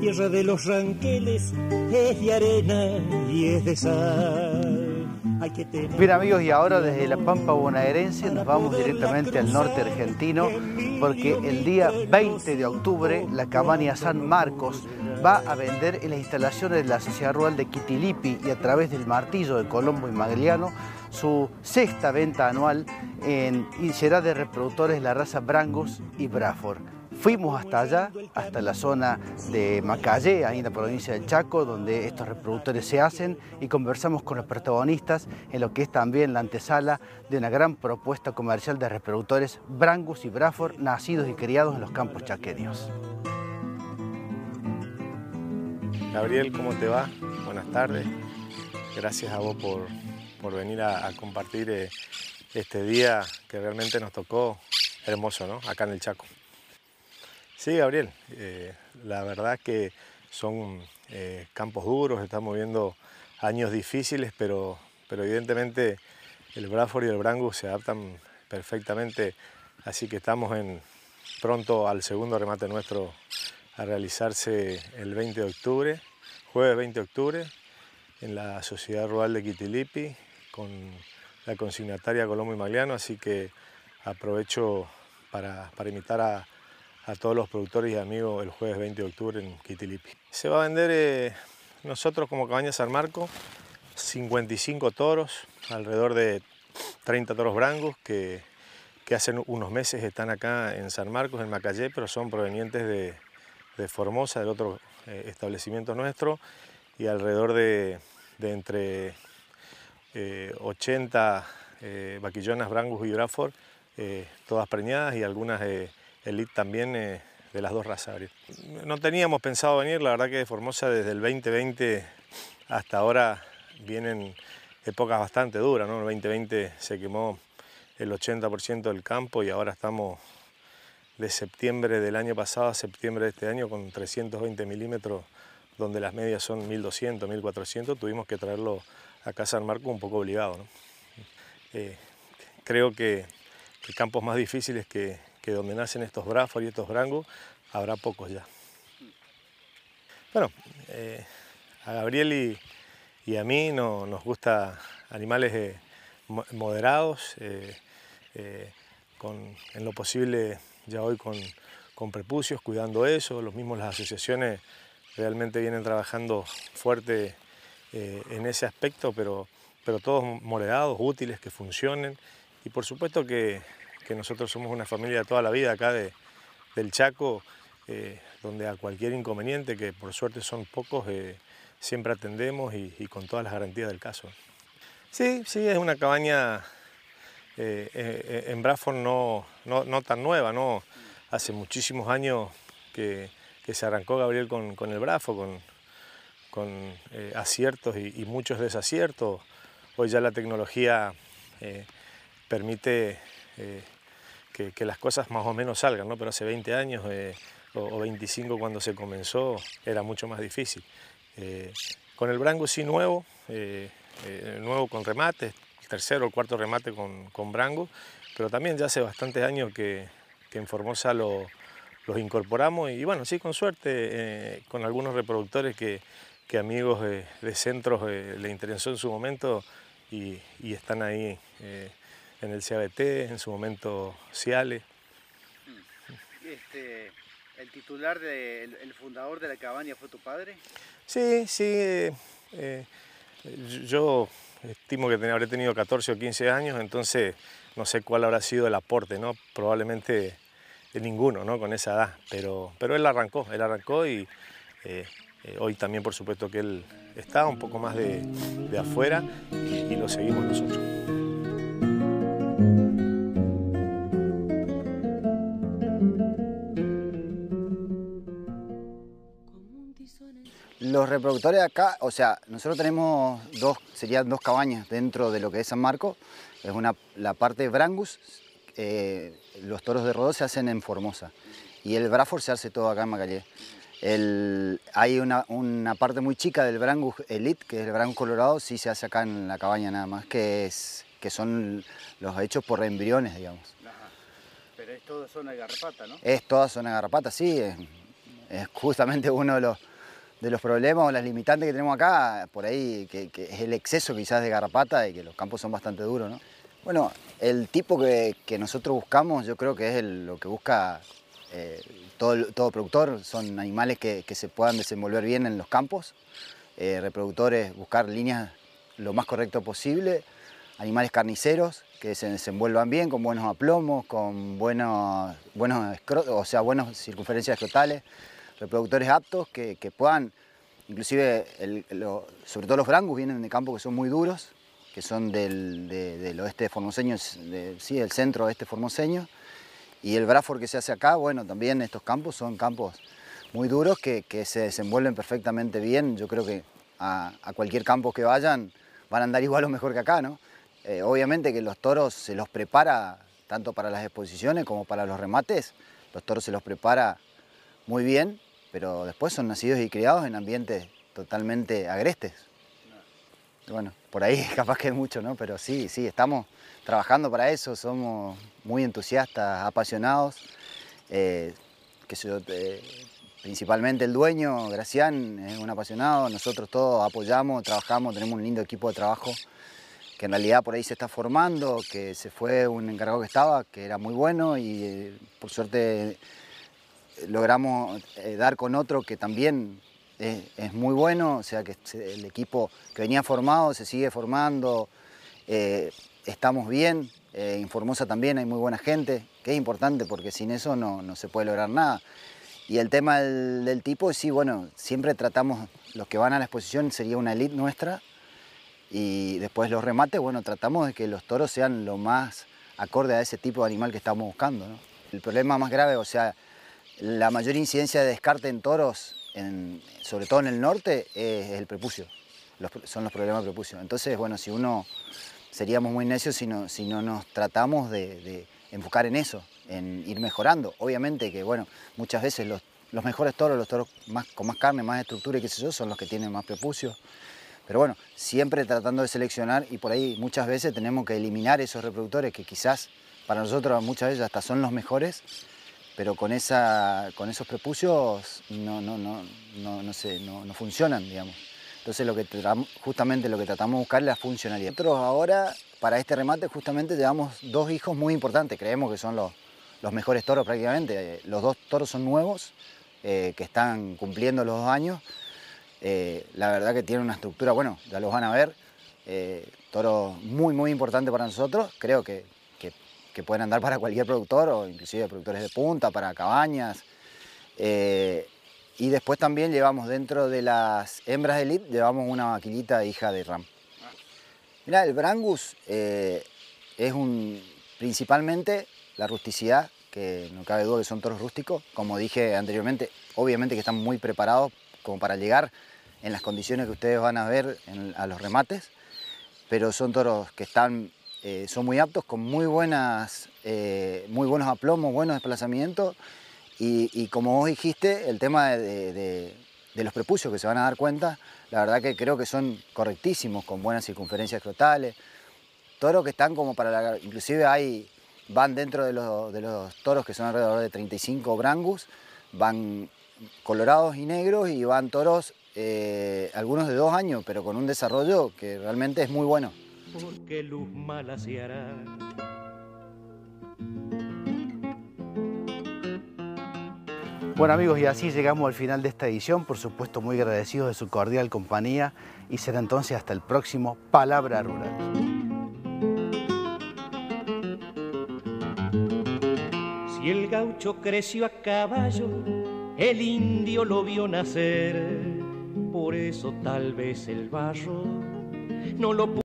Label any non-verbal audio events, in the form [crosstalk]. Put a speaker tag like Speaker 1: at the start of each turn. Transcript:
Speaker 1: tierra de los ranqueles es de arena y es de sal.
Speaker 2: Bien amigos, y ahora desde la Pampa bonaerense nos vamos directamente al norte argentino porque el día 20 de octubre la cabaña San Marcos va a vender en las instalaciones de la Sociedad Rural de Quitilipi y a través del martillo de Colombo y Magliano su sexta venta anual en, y será de reproductores de la raza Brangus y Braford. Fuimos hasta allá, hasta la zona de Macallé, ahí en la provincia del Chaco, donde estos reproductores se hacen y conversamos con los protagonistas en lo que es también la antesala de una gran propuesta comercial de reproductores Brangus y Braford, nacidos y criados en los campos chaqueños.
Speaker 3: Gabriel, ¿cómo te va? Buenas tardes. Gracias a vos por, venir a, compartir eh, este día que realmente nos tocó hermoso, ¿no? Acá en el Chaco. Sí, Gabriel, eh, la verdad que son eh, campos duros, estamos viendo años difíciles, pero, pero evidentemente el Bradford y el Brangus se adaptan perfectamente, así que estamos en, pronto al segundo remate nuestro a realizarse el 20 de octubre, jueves 20 de octubre, en la Sociedad Rural de Quitilipi, con la consignataria Colombo y Magliano, así que aprovecho para, para invitar a a todos los productores y amigos el jueves 20 de octubre en Quitilipi. Se va a vender eh, nosotros como Cabaña San Marco 55 toros, alrededor de 30 toros brangos que, que hace unos meses están acá en San Marcos, en Macallé, pero son provenientes de, de Formosa, del otro eh, establecimiento nuestro, y alrededor de, de entre 80 eh, vaquillonas, brangus y braford, todas preñadas y algunas elite también eh, de las dos razas. No teníamos pensado venir, la verdad que Formosa desde el 2020 hasta ahora vienen épocas bastante duras, ¿no? El 2020 se quemó el 80% del campo y ahora estamos de septiembre del año pasado a septiembre de este año con 320 milímetros, donde las medias son 1200, 1400, tuvimos que traerlo acá a San Marco un poco obligado. Eh, creo que, que campos más difíciles que, que donde nacen estos brafos y estos brangos habrá pocos ya. Bueno, eh, a Gabriel y, a mí no, nos gusta animales eh, moderados, eh, en lo posible ya hoy con, con, prepucios, cuidando eso, los mismos las asociaciones realmente vienen trabajando fuerte en ese aspecto, pero, pero todos moderados, útiles, que funcionen y por supuesto que que nosotros somos una familia de toda la vida acá de, del Chaco, eh, donde a cualquier inconveniente, que por suerte son pocos, eh, siempre atendemos y, con todas las garantías del caso. Sí, sí, es una cabaña eh, en Bradford no, no, tan nueva, ¿no? hace muchísimos años que, se arrancó Gabriel con, el Bradford, con, con aciertos y, y, muchos desaciertos. Hoy ya la tecnología permite que, las cosas más o menos salgan, ¿no? pero hace 20 años eh, o, 25 cuando se comenzó era mucho más difícil. Eh, con el Brango sí nuevo, eh, nuevo con remate, el tercero o cuarto remate con, con Brango, pero también ya hace bastantes años que, en Formosa lo, los incorporamos y bueno, sí con suerte con algunos reproductores que, que amigos de, centros le interesó en su momento y, y están ahí en el CABT, en su momento Ciale.
Speaker 2: Este, ¿El titular, el, fundador de la cabaña fue tu padre?
Speaker 3: Sí, sí. Eh, eh, yo estimo que habré tenido 14 o 15 años, entonces no sé cuál habrá sido el aporte, ¿no? Probablemente de ninguno, ¿no? Con esa edad, pero, pero él arrancó, él arrancó y eh, hoy también por supuesto que él está un poco más de, afuera y lo seguimos nosotros.
Speaker 2: Los reproductores acá, o sea, nosotros tenemos dos, serían dos cabañas dentro de lo que es San Marco. Es una, la parte de Brangus, eh, los toros de Rodó se hacen en Formosa y el Braford se hace todo acá en Macallé. hay una, parte muy chica del Brangus Elite, que es el Brangus colorado, sí se hace acá en la cabaña nada más, que, es, que son los hechos por embriones, digamos.
Speaker 4: Pero es toda zona de garrapata, ¿no?
Speaker 2: Es toda zona de garrapata, sí. Es, es justamente uno de los
Speaker 4: de los problemas o las limitantes que tenemos acá, por ahí, que, es el exceso quizás de garrapata y que los campos son bastante duros, ¿no? Bueno, el tipo que, nosotros buscamos yo creo que es lo que busca eh, todo, todo, productor, son animales que, se puedan desenvolver bien en los campos, eh, reproductores, buscar líneas lo más correcto posible, animales carniceros que se desenvuelvan bien, con buenos aplomos, con buenos, buenos, o sea, buenas circunferencias escrotales, reproductores aptos que, puedan, inclusive, sobre todo los brangus vienen de campos que son muy duros, que son del, oeste formoseño, sí, el centro oeste formoseño, y el Bradford que se hace acá, bueno, también estos campos son campos muy duros que, se desenvuelven perfectamente bien, yo creo que a, cualquier campo que vayan van a andar igual o mejor que acá, ¿no? Eh, obviamente que los toros se los prepara tanto para las exposiciones como para los remates, los toros se los prepara muy bien pero después son nacidos y criados en ambientes totalmente agrestes. Bueno, por ahí [laughs] capaz que es mucho, ¿no? Pero sí, sí, estamos trabajando para eso, somos muy entusiastas, apasionados. Eh, que principalmente el dueño, Gracián, es un apasionado, nosotros todos apoyamos, trabajamos, tenemos un lindo equipo de trabajo que en realidad por ahí se está formando, que se fue un encargado que estaba, que era muy bueno y eh, por suerte logramos eh, dar con otro que también es, muy bueno, o sea que el equipo que venía formado se sigue formando, eh, estamos bien, eh, en Formosa también hay muy buena gente, que es importante porque sin eso no, se puede lograr nada. Y el tema del, tipo, sí, bueno, siempre tratamos, los que van a la exposición sería una elite nuestra, y después los remates, bueno, tratamos de que los toros sean lo más acorde a ese tipo de animal que estamos buscando. El problema más grave, o sea, la mayor incidencia de descarte en toros, sobre todo en el norte, es el prepucio. son los problemas de prepucio. Entonces, bueno, si uno seríamos muy necios si no, nos tratamos de, enfocar en eso, en ir mejorando. Obviamente que, bueno, muchas veces los, mejores toros, los toros más, con más carne, más estructura y qué sé yo, son los que tienen más prepucio. Pero bueno, siempre tratando de seleccionar y por ahí muchas veces tenemos que eliminar esos reproductores que quizás para nosotros muchas veces hasta son los mejores, pero con, esa, con esos prepucios no, no, no, no, sé, no, funcionan, digamos. Entonces lo que justamente lo que tratamos de buscar es la funcionalidad. Nosotros ahora, para este remate, justamente llevamos dos hijos muy importantes, creemos que son los, los mejores toros prácticamente. Los dos toros son nuevos, eh, que están cumpliendo los dos años. Eh, la verdad que tienen una estructura, bueno, ya los van a ver, eh, toro muy, muy importante para nosotros. Creo que que pueden andar para cualquier productor o inclusive productores de punta, para cabañas. Eh, y después también llevamos dentro de las hembras de elite, llevamos una vaquillita hija de Ram. Mira, el Brangus eh, es un, principalmente la rusticidad, que no cabe duda que son toros rústicos. Como dije anteriormente, obviamente que están muy preparados como para llegar en las condiciones que ustedes van a ver a los remates, pero son toros que están eh, son muy aptos, con muy, buenas, eh, muy buenos aplomos, buenos desplazamientos. Y, como vos dijiste, el tema de, los prepucios que se van a dar cuenta, la verdad que creo que son correctísimos, con buenas circunferencias escrotales, toros que están como para la... inclusive hay, van dentro de los, toros que son alrededor de 35 brangus, van colorados y negros y van toros, eh, algunos de dos años, pero con un desarrollo que realmente es muy bueno porque luz mala se hará.
Speaker 2: Bueno amigos, y así llegamos al final de esta edición, por supuesto muy agradecidos de su cordial compañía y será entonces hasta el próximo Palabra Rural.
Speaker 1: Si el gaucho creció a caballo, el indio lo vio nacer, por eso tal vez el barro no lo